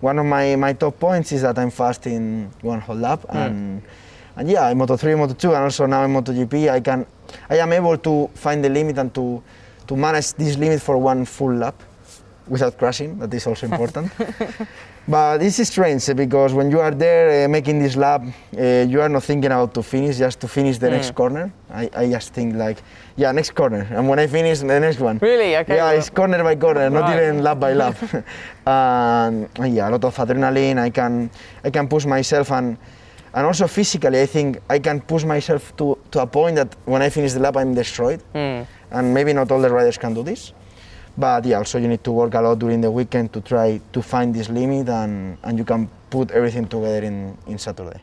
one of my, my top points is that I'm fast in one whole lap, hmm. and and yeah, in Moto3, Moto2, and also now in MotoGP, I can I am able to find the limit and to to manage this limit for one full lap without crashing. That is also important. But this is strange eh, because when you are there uh, making this lap, uh, you are not thinking about to finish, just to finish the next corner. I, I just think like, yeah, next corner, and when I finish the next one. Really? Okay. Yeah, well- it's corner by corner, not even lap by lap. and yeah, a lot of adrenaline. I can I can push myself and and also physically, I think I can push myself to, to a point that when I finish the lap, I'm destroyed. Hmm. And maybe not all the riders can do this. But yeah, also you need to work a lot during the weekend to try to find this limit, and, and you can put everything together in, in Saturday.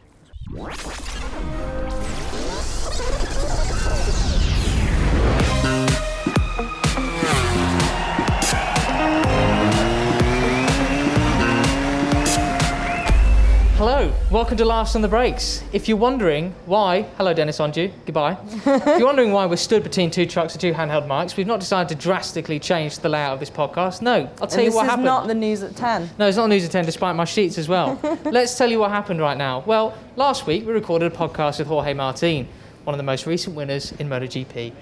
Welcome to Last on the Brakes. If you're wondering why, hello Dennis Onju, goodbye. if you're wondering why we're stood between two trucks and two handheld mics, we've not decided to drastically change the layout of this podcast. No, I'll tell And you this what is happened. not the news at 10. No, it's not news at 10 despite my sheets as well. Let's tell you what happened right now. Well, last week we recorded a podcast with Jorge Martin, one of the most recent winners in MotoGP.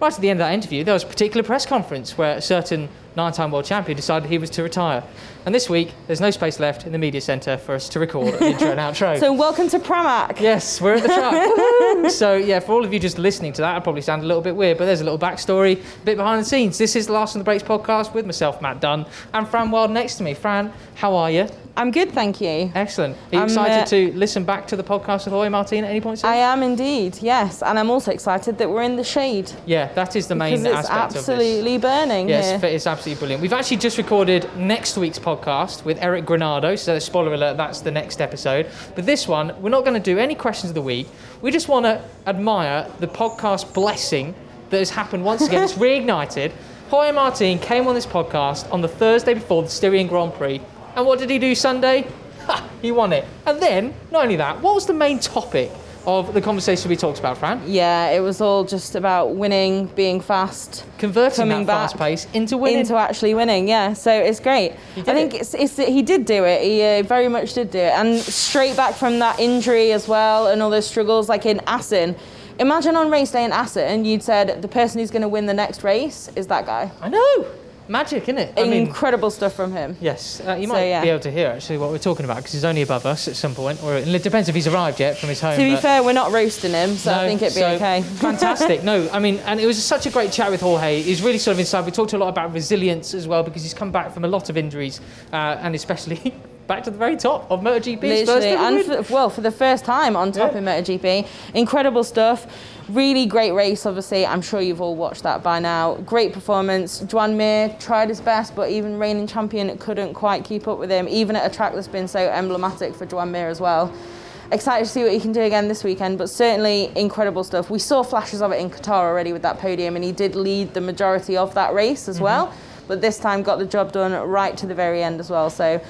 Right at the end of that interview, there was a particular press conference where a certain nine time world champion decided he was to retire. And this week, there's no space left in the media centre for us to record an intro and outro. So welcome to Pramac. Yes, we're at the track. So yeah, for all of you just listening to that, I probably sound a little bit weird, but there's a little backstory, a bit behind the scenes. This is the Last on the Brakes podcast with myself, Matt Dunn, and Fran Wyld next to me. Fran, how are you? I'm good, thank you. Excellent. Are you I'm, excited uh, to listen back to the podcast with Jorge Martin at any point soon? I am indeed, yes. And I'm also excited that we're in the shade. yeah, that is the main it's aspect of absolutely burning this. here. Yes, it's absolutely brilliant. We've actually just recorded next week's podcast with Eric Granado, so spoiler alert, that's the next episode. But this one, we're not going to do any questions of the week. We just want to admire the podcast blessing that has happened once again. it's reignited. Jorge Martin came on this podcast on the Thursday before the Styrian Grand Prix. And what did he do Sunday? Ha, he won it. And then, not only that, what was the main topic of the conversation we talked about, Fran? Yeah, it was all just about winning, being fast, Converting Coming that fast pace into winning. into actually winning. Yeah, so it's great. I think it. it's, it's he did do it. He uh, very much did do it, and straight back from that injury as well, and all those struggles like in Assen. Imagine on race day in Assen, you'd said the person who's going to win the next race is that guy. I know. Magic, isn't it? I mean, Incredible stuff from him. yes. Uh, you So, might yeah. be able to hear actually what we're talking about because he's only above us at some point, or it depends if he's arrived yet from his home. To be fair, we're not roasting him, so I think it'd be so okay. fantastic. No, I mean, and it was such a great chat with Jorge. He's really sort of inside. We talked a lot about resilience as well because he's come back from a lot of injuries, uh, and especially back to the very top of MotoGP. Literally, and for, well, for the first time on top Yeah. in MotoGP, incredible stuff. Really great race, obviously. I'm sure you've all watched that by now. Great performance. Joan Mir tried his best, but even reigning champion couldn't quite keep up with him, even at a track that's been so emblematic for Joan Mir as well. Excited to see what he can do again this weekend, but certainly incredible stuff. We saw flashes of it in Qatar already with that podium, and he did lead the majority of that race as mm-hmm. well. But this time got the job done right to the very end as well. So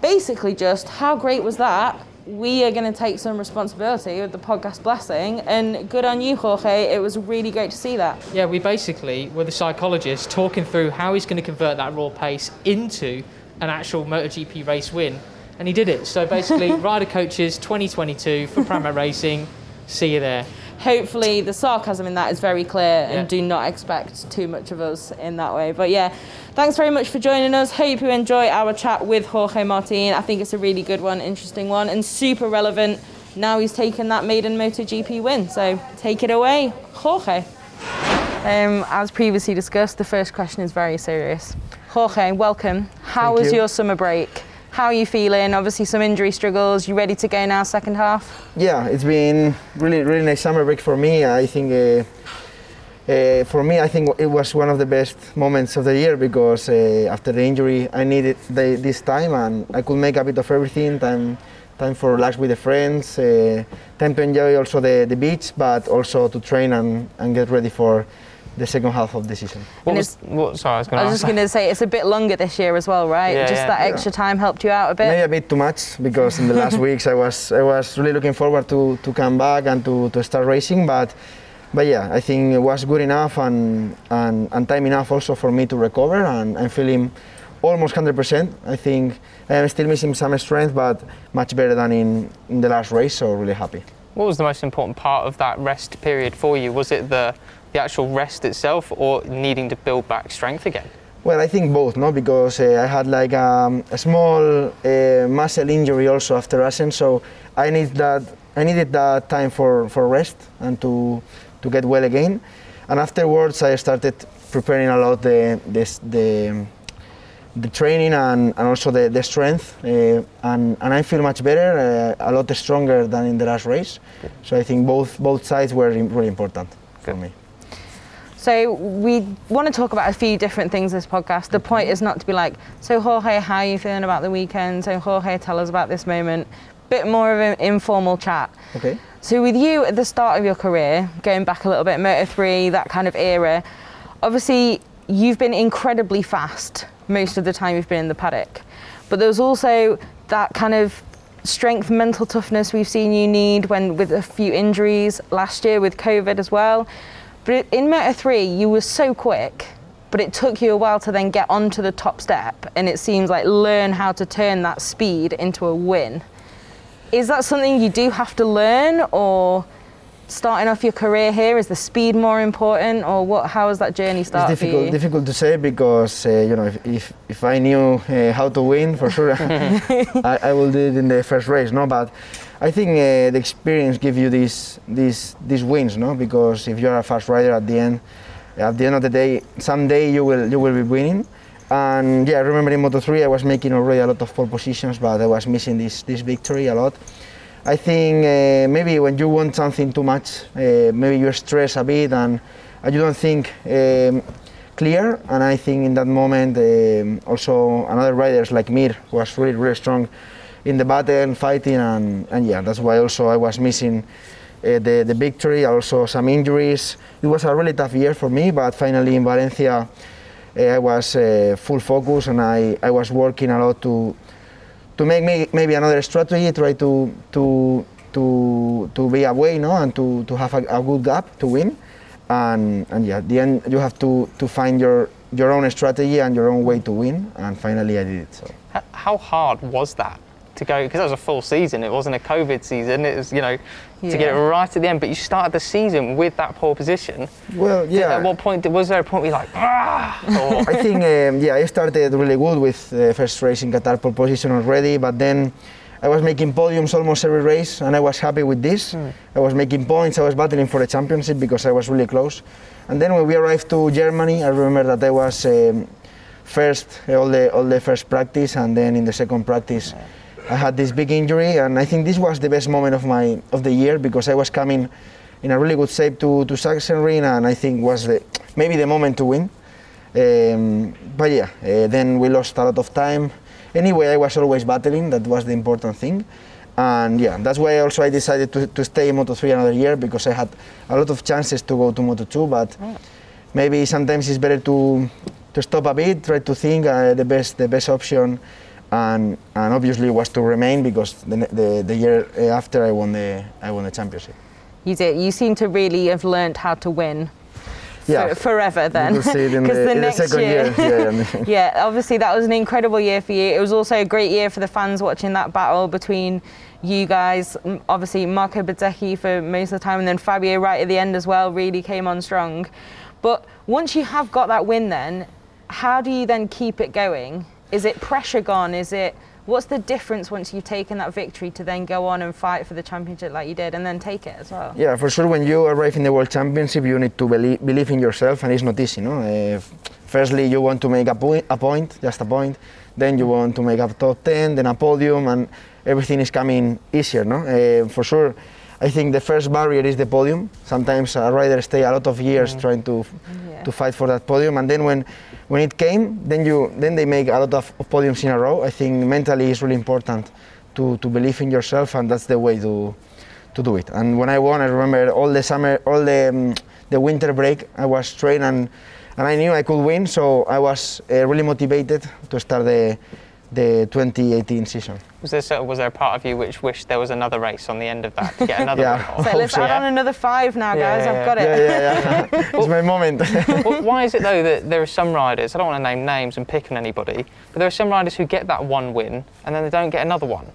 basically, just how great was that? We are going to take some responsibility with the podcast blessing, and good on you, Jorge. It was really great to see that. Yeah, we basically were the psychologists talking through how he's going to convert that raw pace into an actual MotoGP race win, and he did it. So basically, rider coaches 2022 for Pramac Racing. See you there. Hopefully, the sarcasm in that is very clear, Yeah. and do not expect too much of us in that way. But yeah, thanks very much for joining us. Hope you enjoy our chat with Jorge Martin. I think it's a really good one, interesting one, and super relevant. Now he's taken that maiden MotoGP win, so take it away, Jorge. Um, as previously discussed, the first question is very serious. Jorge, welcome. How Thank was you. your summer break? How are you feeling? Obviously, some injury struggles. You ready to go now, second half? Yeah, it's been really really nice summer break for me. I think uh, uh, for me, I think it was one of the best moments of the year because uh, after the injury, I needed the, this time and I could make a bit of everything. Time, time for relax with the friends, uh, time to enjoy also the, the beach, but also to train and, and get ready for the second half of the season. What was, what, sorry, I was going I to was just going to say it's a bit longer this year as well, right? Yeah, Just yeah. that Yeah. extra time helped you out a bit. Maybe a bit too much because in the last weeks I was I was really looking forward to, to come back and to, to start racing, but but yeah, I think it was good enough and, and, and time enough also for me to recover and I'm feeling almost 100%. I think I am still missing some strength, but much better than in, in the last race. So really happy. What was the most important part of that rest period for you? Was it the the actual rest itself, or needing to build back strength again? Well, I think both, no, because uh, I had like um, a small uh, muscle injury also after Assen, so I need that. I needed that time for, for rest and to to get well again. And afterwards, I started preparing a lot the this, the the training and, and also the, the strength uh, and, and I feel much better, uh, a lot stronger than in the last race. So I think both both sides were really important for me. So we want to talk about a few different things this podcast. The point is not to be like, so Jorge, how are you feeling about the weekend? So Jorge, tell us about this moment. Bit more of an informal chat. Okay. So with you at the start of your career, going back a little bit, Moto 3, that kind of era, obviously you've been incredibly fast most of the time you've been in the paddock. But there was also that kind of strength, mental toughness we've seen you need when with a few injuries last year with COVID as well. But in Moto 3, you were so quick, but it took you a while to then get onto the top step, and it seems like learn how to turn that speed into a win. Is that something you do have to learn, or starting off your career here? Is the speed more important, or what? How has that journey started It's difficult, for you? difficult to say because uh, you know if, if, if I knew uh, how to win for sure, I, I will do it in the first race. No, but I think uh, the experience gives you these these these wins. No, because if you are a fast rider at the end, at the end of the day, someday you will you will be winning. And yeah, I remember in Moto3 I was making already a lot of pole positions, but I was missing this this victory a lot. I think uh, maybe when you want something too much, uh, maybe you stress a bit and you don't think um, clear. And I think in that moment, um, also another riders like Mir was really really strong in the battle and fighting, and, and yeah, that's why also I was missing. Uh, the, the victory, also some injuries. It was a really tough year for me, but finally in Valencia, uh, I was uh, full focus and I, I was working a lot to to make maybe another strategy, try to to to to be away, no, and to, to have a, a good gap to win, and and yeah, at the end you have to to find your your own strategy and your own way to win, and finally I did it. So. How hard was that to go? Because that was a full season. It wasn't a COVID season. It was, you know, to get it right at the end. But you started the season with that pole position. well, yeah. At what point did- was there a point where you're like, ah? Or, I think um, yeah, I started really good with uh, first race in Qatar pole position already, but then I was making podiums almost every race, and I was happy with this. I was making points. I was battling for the championship because I was really close. And then when we arrived to Germany, I remember that I was um, first all the all the first practice, and then in the second practice. I had this big injury, and I think this was the best moment of my of the year because I was coming in a really good shape to to Sachsenring, and I think was the maybe the moment to win. Um, but yeah, uh, then we lost a lot of time. Anyway, I was always battling. That was the important thing. And yeah, that's why also I decided to, to stay in Moto3 another year because I had a lot of chances to go to Moto2. But maybe sometimes it's better to to stop a bit, try to think uh, the best the best option, and and obviously was to remain because the the, the year after I won the I won the championship. You did. You seem to really have learned how to win. Yeah. for- forever then. Because could see it in 'Cause the, next the year. Yeah, yeah. yeah, obviously that was an incredible year for you. It was also a great year for the fans watching that battle between you guys. Obviously Marco Bezzecchi for most of the time, and then Fabio right at the end as well really came on strong. But once you have got that win, then how do you then keep it going? Is it pressure gone? Is it what's the difference once you've taken that victory to then go on and fight for the championship like you did, and then take it as well? Yeah, for sure. When you arrive in the World Championship, you need to believe, believe in yourself, and it's not easy. No. Uh, firstly, you want to make a point, a point, just a point. Then you want to make a top ten, then a podium, and everything is coming easier. No. Uh, for sure. I think the first barrier is the podium. Sometimes a rider stay a lot of years trying to Yeah. to fight for that podium, and then when when it came, then you then they make a lot of, of podiums in a row. I think mentally it's really important to, to believe in yourself, and that's the way to to do it. And when I won, I remember all the summer, all the um, the winter break, I was training and and I knew I could win, so I was uh, really motivated to start the the 2018 season. Was there sort of, was there a part of you which wished there was another race on the end of that to get another Yeah. So let's add on another five now, Yeah, guys. yeah, I've got it. Yeah, yeah, yeah. it's my moment. Wh- Why is it though that there are some riders? I don't want to name names and pick on anybody, but there are some riders who get that one win and then they don't get another one.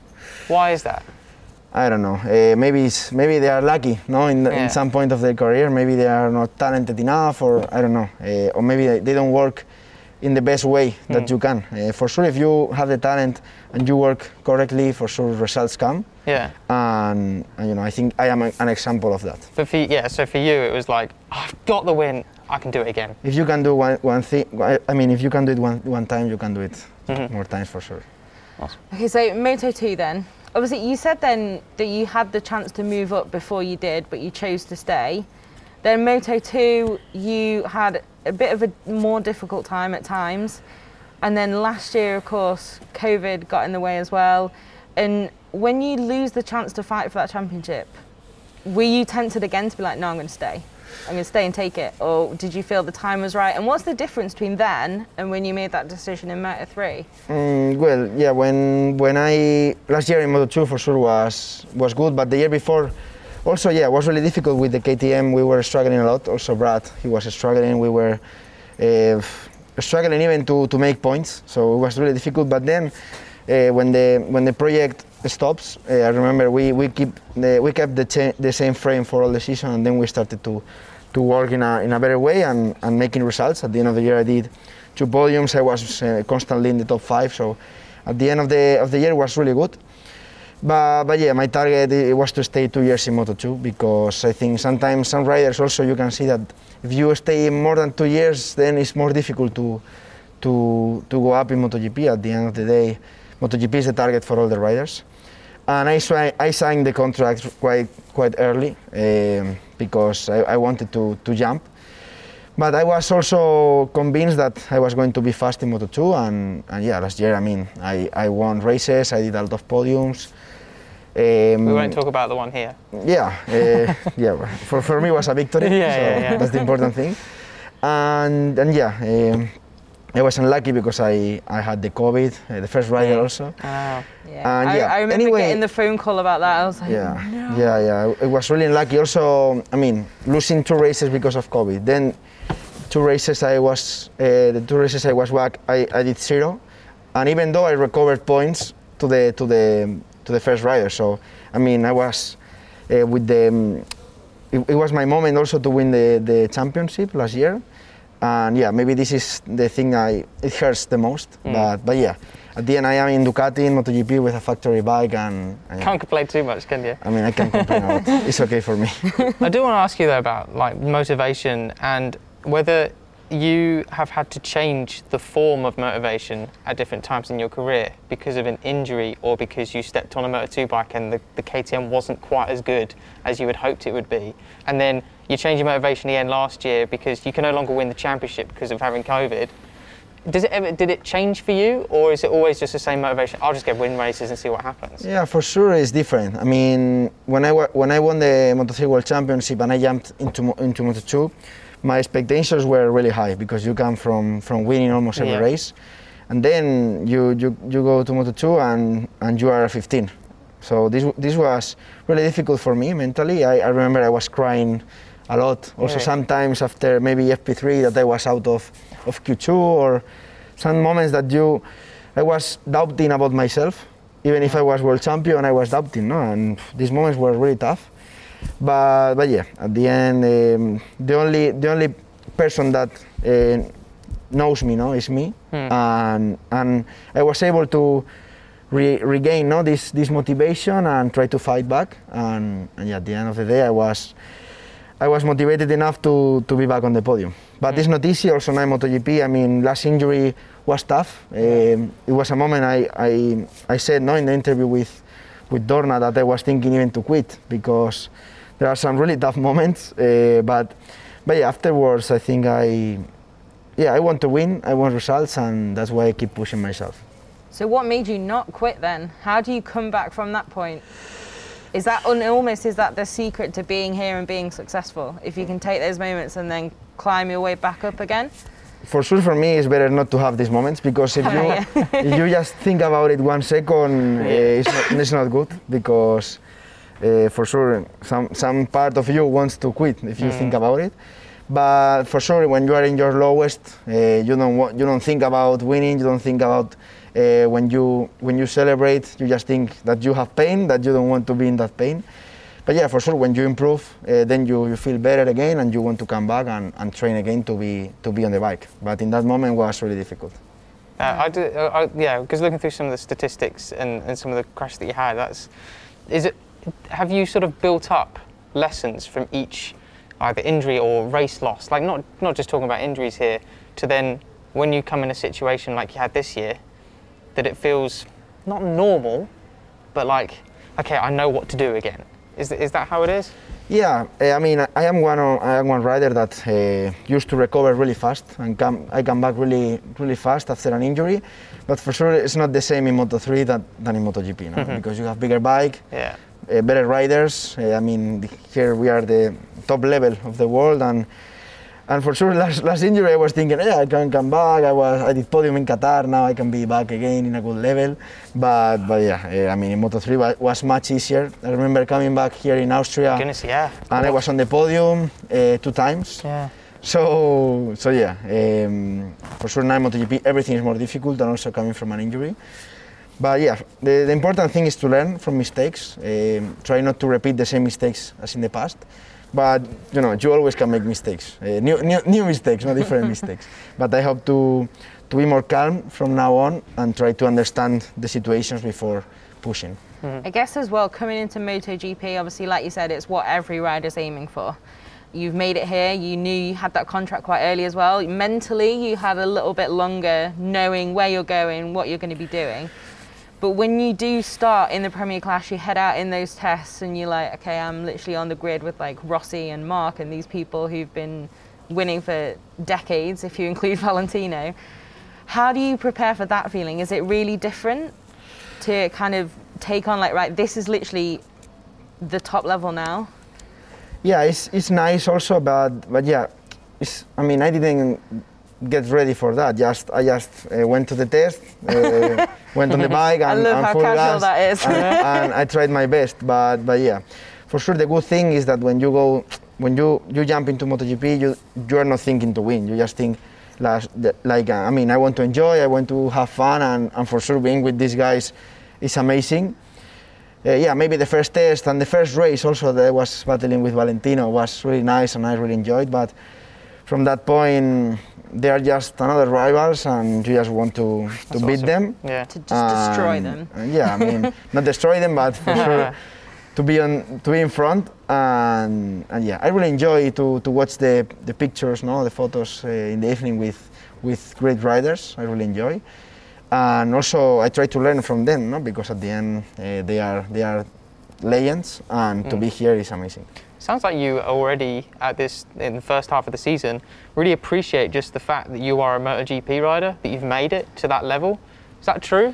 Why is that? I don't know. Uh, maybe it's, maybe they are lucky, no, in, Yeah. in some point of their career. Maybe they are not talented enough, or I don't know, uh, or maybe they, they don't work in the best way that Hmm. you can. Uh, for sure, if you have the talent and you work correctly, for sure results come. Yeah. And, and you know, I think I am a- an example of that. But for yeah, so for you it was like I've got the win, I can do it again. If you can do one, one thing, I- I mean, if you can do it one, one time, you can do it Mhm. more times for sure. Okay, so Moto 2 then. Obviously, you said then that you had the chance to move up before you did, but you chose to stay. Then Moto 2, you had a bit of a more difficult time at times. And then last year, of course, COVID got in the way as well. And when you lose the chance to fight for that championship, were you tempted again to be like, no, I'm going to stay? I'm going to stay and take it? Or did you feel the time was right? And what's the difference between then and when you made that decision in Moto 3? Mm, well, yeah, when when I last year in Moto 2 for sure was was good, but the year before also yeah it was really difficult with the KTM. We were struggling a lot. Also Brad, he was struggling. We were uh, struggling even to, to make points, so it was really difficult. But then uh, when the when the project stops, uh, I remember we we keep the, we kept the cha- the same frame for all the season, and then we started to to work in a in a better way and, and making results. At the end of the year, I did two podiums. I was constantly in the top five, so at the end of the of the year was really good. But, but yeah, my target was to stay two years in Moto2 because I think sometimes some riders also you can see that if you stay more than two years, then it's more difficult to to to go up in MotoGP. At the end of the day, MotoGP is the target for all the riders. And I, I signed the contract quite quite early um, because I, I wanted to, to jump. But I was also convinced that I was going to be fast in Moto2, and, and yeah, last year I mean I, I won races, I did a lot of podiums. Um, We won't talk about the one here. yeah, uh, yeah. For, for me, it was a victory. Yeah, so yeah, yeah. That's the important thing. And and yeah, um, I was unlucky because I, I had the COVID, uh, the first rider also. Ah. Yeah. And I, yeah, I remember anyway- getting the phone call about that. I was like, Yeah, yeah, yeah. It was really unlucky. Also, I mean, losing two races because of COVID. Then two races I was, uh, the two races I was back, I, I did zero, and even though I recovered points to the to the to the first rider, so I mean, I was uh, with the. um, it, it was my moment also to win the, the championship last year, and yeah, maybe this is the thing I it hurts the most. Mm. But but yeah, at the end I am in Ducati in MotoGP with a factory bike, and, and. Can't complain too much, can you? I mean, I can't complain a lot. It's okay for me. I do want to ask you though about like motivation and whether you have had to change the form of motivation at different times in your career because of an injury or because you stepped on a Moto2 bike and the, the KTM wasn't quite as good as you had hoped it would be. And then you changed your motivation again last year because you can no longer win the championship because of having COVID. Does it ever, did it change for you or is it always just the same motivation? I'll just get win races and see what happens. yeah, for sure it's different. I mean, when I, when I won the Moto3 World Championship and I jumped into, into Moto2, my expectations were really high because you come from, from winning almost every Yeah. race. And then you, you, you go to Moto2 and, and you are 15. So this, this was really difficult for me mentally. I, I remember I was crying a lot. Also, Yeah. sometimes after maybe FP3 that I was out of, of Q2 or some moments that you, I was doubting about myself. Even if I was world champion, I was doubting, no? And these moments were really tough. But, but yeah, at the end, um, the only the only person that uh, knows me, no, is me, Hmm. and and I was able to re- regain, no, this this motivation and try to fight back. And, and yeah, at the end of the day, I was I was motivated enough to, to be back on the podium. But it's not easy. Also, in MotoGP, I mean, last injury was tough. Um, it was a moment I, I, I said no in the interview with, with Dorna that I was thinking even to quit because there are some really tough moments. Uh, but, but yeah, afterwards, I think I, yeah, I want to win. I want results, and that's why I keep pushing myself. So what made you not quit then? How do you come back from that point? Is that un- almost is that the secret to being here and being successful? If you can take those moments and then climb your way back up again? For sure for me it's better not to have these moments because if you if you just think about it one second, uh, it's, not, it's not good because uh, for sure some some part of you wants to quit if you think about it. But for sure, when you are in your lowest, uh, you don't want, you don't think about winning. You don't think about uh, when you when you celebrate. You just think that you have pain, that you don't want to be in that pain. But yeah, for sure, when you improve, uh, then you, you feel better again, and you want to come back and, and train again to be to be on the bike. But in that moment was really difficult. Uh, I do, uh, I, yeah, because looking through some of the statistics and, and some of the crashes that you had, that's is it. Have you sort of built up lessons from each either injury or race loss? Like not not just talking about injuries here, to then when you come in a situation like you had this year, that it feels not normal, but like okay, I know what to do again. Is, is that how it is? Yeah, uh, I mean, I- am one. I am one rider that uh, used to recover really fast and come. I come back really, really fast after an injury. But for sure, it's not the same in Moto3 that, than in MotoGP, no? because you have bigger bike, Yeah. uh, better riders. Uh, I mean, here we are the top level of the world, and and for sure, last, last injury I was thinking, yeah, I can come back. I was I did podium in Qatar. Now I can be back again in a good level. But but yeah, uh, I mean, in Moto3 wa- was much easier. I remember coming back here in Austria, Goodness, yeah. and I was on the podium uh, two times. Yeah. So, so yeah, um, for sure now in MotoGP everything is more difficult and also coming from an injury. But yeah, the, the important thing is to learn from mistakes. Um, try not to repeat the same mistakes as in the past. But you know, you always can make mistakes, uh, new, new, new mistakes, not different mistakes. But I hope to to be more calm from now on and try to understand the situations before pushing. I guess as well, coming into MotoGP, obviously, like you said, it's what every rider's aiming for. You've made it here. You knew you had that contract quite early as well. Mentally, you had a little bit longer knowing where you're going, what you're going to be doing. But when you do start in the Premier Class, you head out in those tests and you're like, okay, I'm literally on the grid with like Rossi and Marc and these people who've been winning for decades, if you include Valentino. How do you prepare for that feeling? Is it really different to kind of take on like, right, this is literally the top level now? Yeah, it's, it's nice also, but but yeah, it's, I mean I didn't get ready for that. Just I just uh, went to the test, uh, went on the bike, I and, love and how casual gas, that is. and, and I tried my best. But but yeah, for sure the good thing is that when you go, when you you jump into MotoGP, you you are not thinking to win. You just think. Like, like uh, I mean, I want to enjoy, I want to have fun, and, and for sure being with these guys is amazing uh, yeah, maybe the first test and the first race also that I was battling with Valentino was really nice and I really enjoyed. But from that point, they are just another rivals and you just want to, to That's beat awesome. them. Yeah. To just destroy And- them. and yeah, I mean, not destroy them, but for sure to be on to be in front. And, and yeah, I really enjoy to, to watch the, the pictures, no, the photos uh, in the evening with with great riders. I really enjoy, and also I try to learn from them, no, because at the end uh, they are they are legends, and to be here is amazing. Sounds like you already at this in the first half of the season really appreciate just the fact that you are a MotoGP rider, that you've made it to that level. Is that true?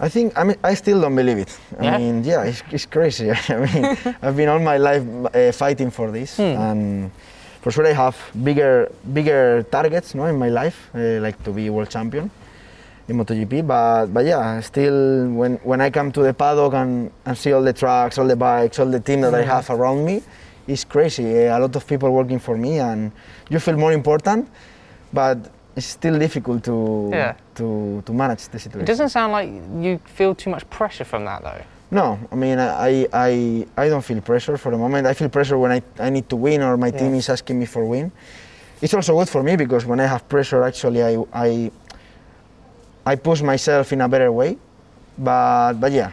I think I mean I still don't believe it. I Yeah? mean, yeah, it's, it's crazy. I mean, I've been all my life uh, fighting for this, and for sure I have bigger bigger targets, no, in my life, uh, like to be world champion in MotoGP. But but yeah, still when when I come to the paddock and, and see all the trucks, all the bikes, all the team that I have around me, it's crazy. Uh, a lot of people working for me, and you feel more important, but. It's still difficult to, Yeah. to, to manage the situation. It doesn't sound like you feel too much pressure from that though. No, I mean I, I I don't feel pressure for the moment. I feel pressure when I, I need to win or my team is asking me for win. It's also good for me because when I have pressure, actually I I, I push myself in a better way. But but yeah,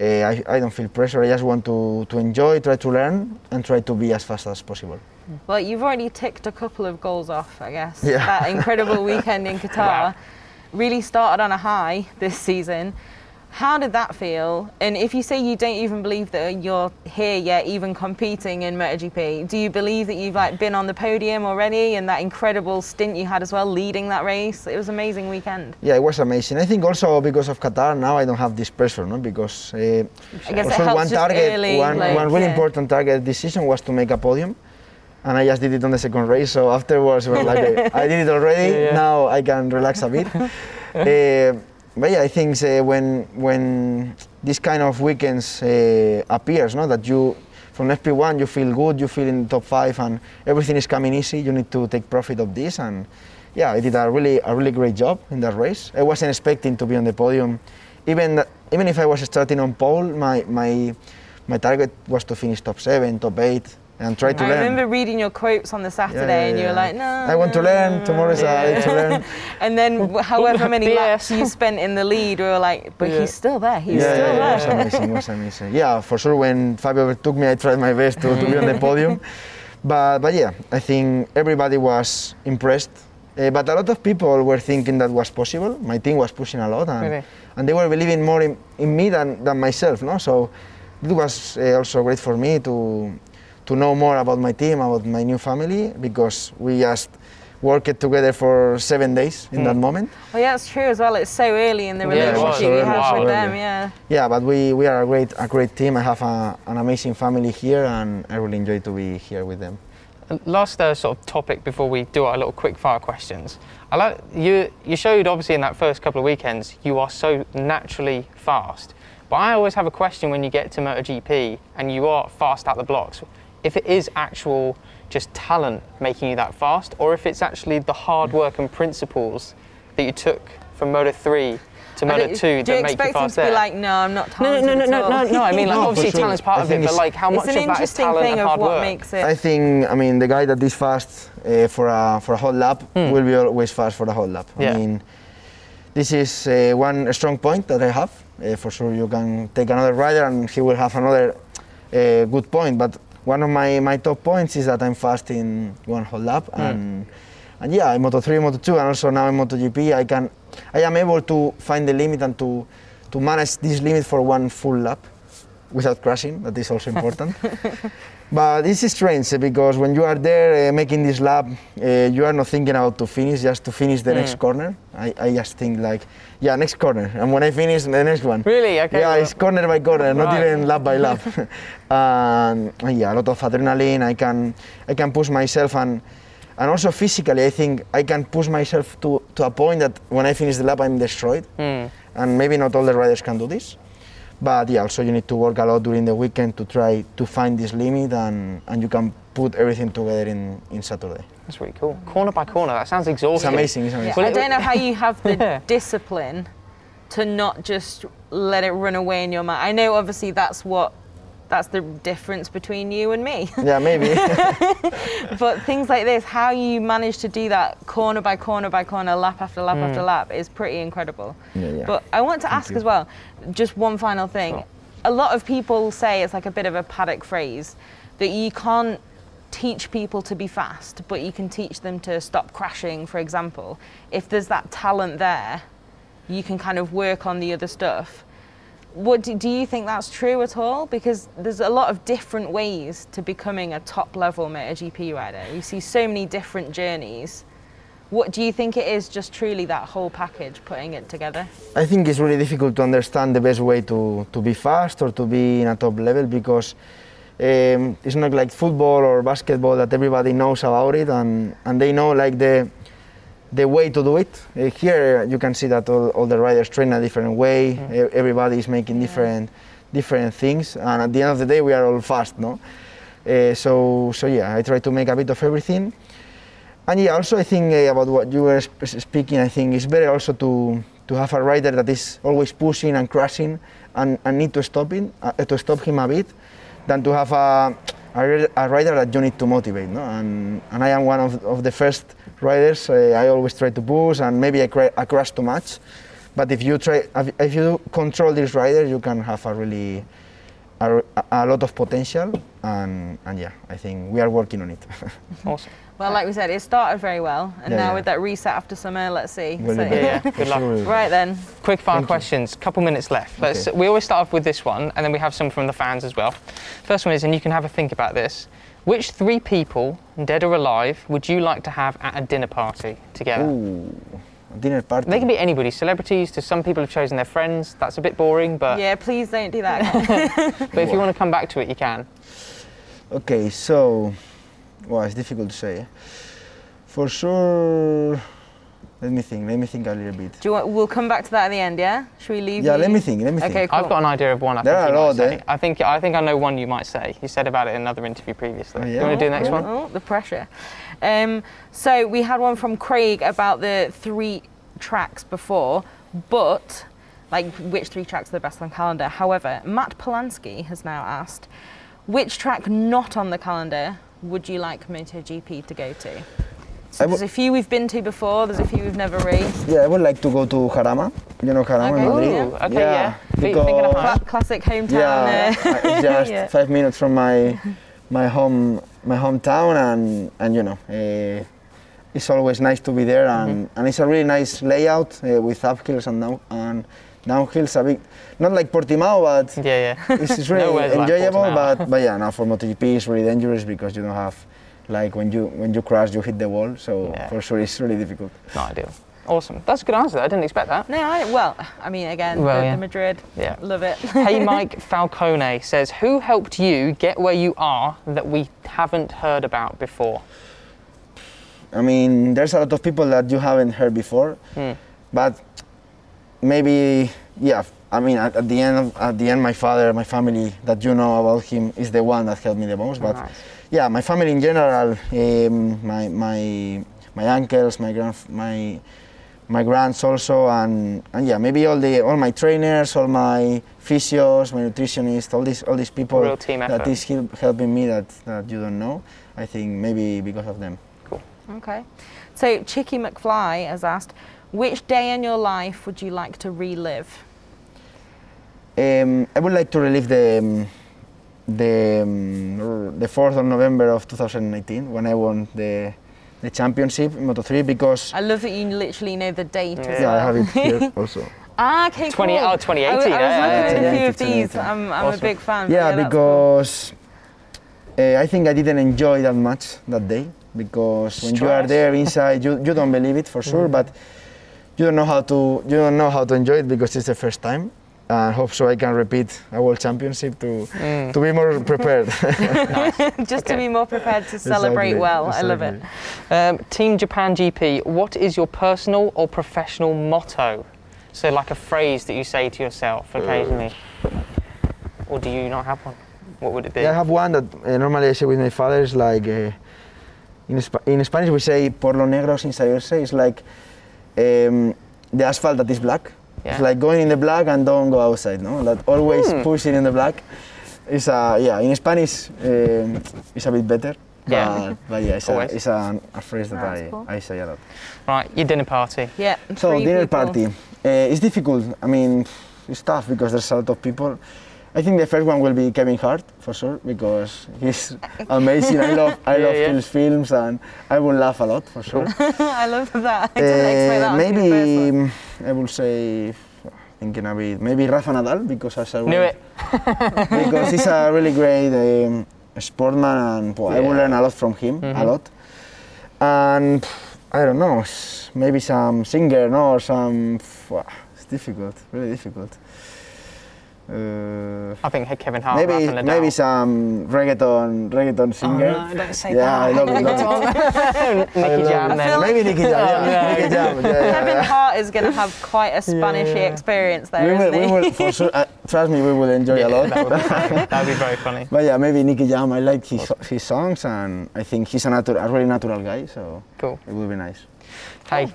uh, I, I don't feel pressure. I just want to, to enjoy, try to learn, and try to be as fast as possible. Well, you've already ticked a couple of goals off, I guess. Yeah. That incredible weekend in Qatar really started on a high this season. How did that feel? And if you say you don't even believe that you're here yet, even competing in MotoGP, do you believe that you've like been on the podium already and that incredible stint you had as well, leading that race? It was an amazing weekend. Yeah, it was amazing. I think also because of Qatar now I don't have this pressure, no? Because uh, I guess for it helps one target, early, one, like, one really yeah. important target this season was to make a podium. and I just did it on the second race. So afterwards, we're like, I did it already. Yeah, yeah. Now I can relax a bit. uh, but yeah, I think uh, when when this kind of weekends uh, appears, no, that you from FP1 you feel good, you feel in the top five, and everything is coming easy. You need to take profit of this, and yeah, I did a really a really great job in that race. I wasn't expecting to be on the podium, even even if I was starting on pole, my my my target was to finish top seven, top eight, and try to I learn. remember reading your quotes on the Saturday, Yeah, yeah, and you were yeah. like, "No." I want to learn. no, Tomorrow is a day to learn. And then, however many BS. laps you spent in the lead, we were like, "But Yeah. he's still there. He's yeah, still yeah, there." it was amazing. It was amazing. Yeah, for sure. When Fabio overtook me, I tried my best to, to be on the podium. But but yeah, I think everybody was impressed. Uh, but a lot of people were thinking that was possible. My team was pushing a lot, and, Really? and they were believing more in, in me than, than myself. No, so it was uh, also great for me to to know more about my team, about my new family, because we just worked together for seven days in that moment. Well, yeah, it's true as well. It's so early in the Yeah, it was. relationship you Wow. have with them. Yeah. Yeah, but we, we are a great a great team. I have a, an amazing family here, and I really enjoy to be here with them. Last uh, sort of topic before we do our little quick fire questions. I like you. You showed obviously in that first couple of weekends you are so naturally fast. But I always have a question when you get to MotoGP and you are fast out the blocks. If it is actual just talent making you that fast, or if it's actually the hard work and principles that you took from Moto 3 to I Moto don't- 2 do you that make you expect him fast to be there. like, "No, I'm not no, talented no, no, at no, no, no. I mean, like No, obviously sure. talent's part I of it, but it's- like how much an of that is interesting talent thing and of hard what work? makes it. I think I mean the guy that is fast uh, for a for a whole lap will be always fast for the whole lap. Yeah. I mean, this is uh, one strong point that I have. Uh, for sure, you can take another rider and he will have another uh, good point. But one of my, my top points is that I'm fast in one whole lap, hmm. and and yeah, in Moto 3, Moto 2, and also now in MotoGP, I can I am able to find the limit and to to manage this limit for one full lap without crashing. That is also important. But this is strange eh, because when you are there uh, making this lap, uh, you are not thinking about to finish, just to finish the next corner. I, I just think like, yeah, next corner. And when I finish, the next one. Really? Okay. Yeah, well- it's corner by corner, not even lap by lap. and yeah, a lot of adrenaline. I can I can push myself and and also physically, I think I can push myself to, to a point that when I finish the lap, I'm destroyed. Hmm. And maybe not all the riders can do this. But yeah, also you need to work a lot during the weekend to try to find this limit, and, and you can put everything together in, in Saturday. That's really cool. Corner by corner, that sounds It's exhausting. amazing, it's amazing. Yeah, I don't know how you have the discipline to not just let it run away in your mind. I know obviously that's what that's the difference between you and me. Yeah, maybe. but things like this, how you manage to do that corner by corner by corner, lap after lap after mm. lap is pretty incredible. Yeah, yeah. But I want to ask you. as well, just one final thing. A lot of people say it's like a bit of a paddock phrase that you can't teach people to be fast, but you can teach them to stop crashing, for example. If there's that talent there, you can kind of work on the other stuff. What do, do you think that's true at all? Because there's a lot of different ways to becoming a top level MotoGP rider. You see so many different journeys. What do you think it is just truly that whole package putting it together? I think it's really difficult to understand the best way to, to be fast or to be in a top level because um, it's not like football or basketball that everybody knows about it and, and they know like the the way to do it. Uh, here uh, you can see that all, all the riders train a different way. E- Everybody is making different different things, and at the end of the day we are all fast, no? Uh, so so yeah, I try to make a bit of everything. And yeah, also I think uh, about what you were sp- speaking, I think it's better also to, to have a rider that is always pushing and crashing and, and need to stop him, uh, to stop him a bit, than to have a, a, ri- a rider that you need to motivate. No? And, and I am one of, of the first riders. Uh, I always try to push and maybe I, cra- I crash too much. But if you try, if you control this rider, you can have a really a, a lot of potential. And, and yeah, I think we are working on it. Awesome. Well, like we said, it started very well, and Yeah, now yeah. with that reset after summer, let's see. We'll So- be back. Yeah, good luck. Right then. Quick fire Thank you. questions. Couple minutes left. Let's. Okay. We always start off with this one, and then we have some from the fans as well. First one is, and you can have a think about this. Which three people, dead or alive, would you like to have at a dinner party together? Ooh, a dinner party. They can be anybody. Celebrities. To some people have chosen their friends. That's a bit boring, but Yeah, please don't do that. but if you want to come back to it, you can. Okay, so well, it's difficult to say. For sure, let me think. Let me think a little bit. Do you want, we'll come back to that at the end, yeah? Should we leave Yeah, you? let me think. Let me Okay, think. cool. I've got an idea of one. I There think are you a lot, say. eh? I think I think I know one you might say. You said about it in another interview previously. Oh, yeah? you want to do the next one? Oh, the pressure. Um, so we had one from Craig about the three tracks before, but like which three tracks are the best on calendar. However, Matt Polanski has now asked, which track not on the calendar would you like MotoGP to go to? So there's a few we've been to before. There's a few we've never raced. Yeah, I would like to go to Jarama. You know Jarama, Okay. Madrid. Ooh, okay, yeah. Of because- home. Classic hometown. yeah, uh, just Yeah. five minutes from my my home my hometown, and and you know, uh, it's always nice to be there, and, and it's a really nice layout uh, with uphills and down and downhills. A bit not like Portimao, but Yeah, yeah. it's, it's really like enjoyable. Portimao. but but yeah, now for MotoGP it's really dangerous because you don't have like when you when you crash you hit the wall. So Yeah. for sure it's really difficult. Not ideal. Awesome. That's a good answer. I didn't expect that. No, I, well, I mean, again, Well, the, yeah. the Madrid, Yeah. love it. hey Mike Falcone says, who helped you get where you are that we haven't heard about before? I mean, there's a lot of people that you haven't heard before, Hmm. but maybe, yeah. I mean, at, at the end, of, at the end, my father, my family that you know about him is the one that helped me the most. But Nice. Yeah, my family in general, um, my my my uncles, my grand, my my grands also, and, and yeah, maybe all the all my trainers, all my physios, my nutritionists, all these all these people Real team that help, helping me that, that you don't know. I think maybe because of them. Cool. Okay. So Chicky McFly has asked, which day in your life would you like to relive? Um, I would like to relive the um, the um, the 4th of November of 2019 when I won the the championship in Moto3 because I love that you literally know the date Yeah, yeah, I have it here also. Ah, okay, 20 cool. oh, 2018, I, was- I was yeah, looking yeah, at a few of these. I'm, I'm a big fan. Yeah, that's cool. because uh, I think I didn't enjoy that much that day because when you are there inside, you, you don't believe it for sure, but you don't know how to you don't know how to enjoy it because it's the first time. And hope so I can repeat a world championship to Mm. to be more prepared. just to be more prepared to celebrate Exactly, well. I love it. Um, Team Japan GP, what is your personal or professional motto? So, like a phrase that you say to yourself occasionally. or do you not have one? What would it be? Yeah, I have one that uh, normally I say with my father is like uh, in, Sp- in Spanish we say por lo negro sin saberse. It's like um, the asphalt that is black. It's like going in the black and don't go outside. No, that always Hmm. pushing in the black. Is a yeah. In Spanish, um, it's a bit better. Yeah. But, but yeah, it's, a, it's a, a phrase that I, cool. I say a lot. Right, your dinner party. Yeah. So dinner people. party. Uh, it's difficult. I mean, it's tough because there's a lot of people. I think the first one will be Kevin Hart for sure because he's amazing. I love I Yeah, love yeah. his films and I will laugh a lot for sure. I love that. I didn't expect that. Uh, the maybe I will say thinking a bit maybe Rafa Nadal because as a Knew it. because he's a really great um, sportman and well, I will learn a lot from him a Mhm. lot. And I don't know, maybe some singer, no, or some. pff, wow, It's difficult, really difficult. Uh, I think Kevin Hart, maybe Rafa maybe some reggaeton reggaeton singer. Oh, no, don't say yeah, I love it. Love it. Nicky Jam it. then. Maybe Nicky Jam. Yeah, Yeah. Nicky Jam. Yeah, yeah, Kevin. Hart is going to have quite a Spanishy yeah. experience We there, will, not we will, for sure. Uh, trust me, we will enjoy Yeah, a lot. That would, be that would be very funny. But yeah, maybe Nicky Jam. I like his, his songs, and I think he's a, natu- a really natural guy, so Cool. it will be nice. Hey,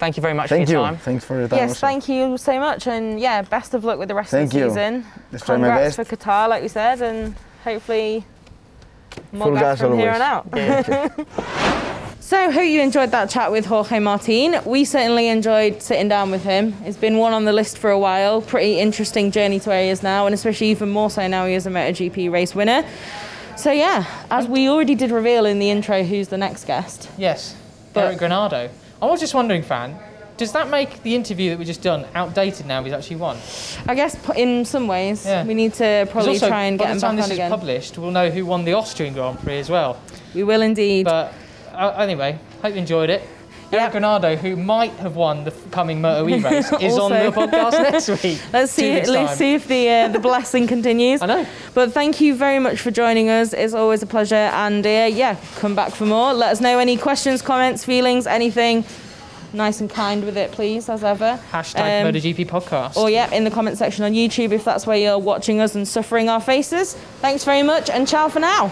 thank you very much Thank for you. your time. Thanks for your time. Yes, also. thank you so much, and yeah, best of luck with the rest Thank of the you. season. Let's try my Congrats best. for Qatar, like we said, and hopefully more Full gas gas from here on out. Yeah. So, hope you enjoyed that chat with Jorge Martin. We certainly enjoyed sitting down with him. It's been one on the list for a while. Pretty interesting journey to where he is now, and especially even more so now he is a MotoGP race winner. So, yeah, as we already did reveal in the intro, who's the next guest? Yes, But- Eric Granado. I was just wondering, Fran, does that make the interview that we just done outdated now he's actually won? I guess in some ways Yeah. we need to probably also, try and by get the him time this is published, we'll know who won the Austrian Grand Prix as well. We will indeed. But uh, anyway, hope you enjoyed it. Eric Granado, who might have won the coming Moto E race, is on the podcast next week. Let's see. Let's time. see if the uh, the blessing continues. I know. But thank you very much for joining us. It's always a pleasure. And uh, yeah, come back for more. Let us know any questions, comments, feelings, anything. Nice and kind with it, please, as ever. Hashtag Um, MotoGP podcast. Or yeah, in the comment section on YouTube if that's where you're watching us and suffering our faces. Thanks very much, and ciao for now.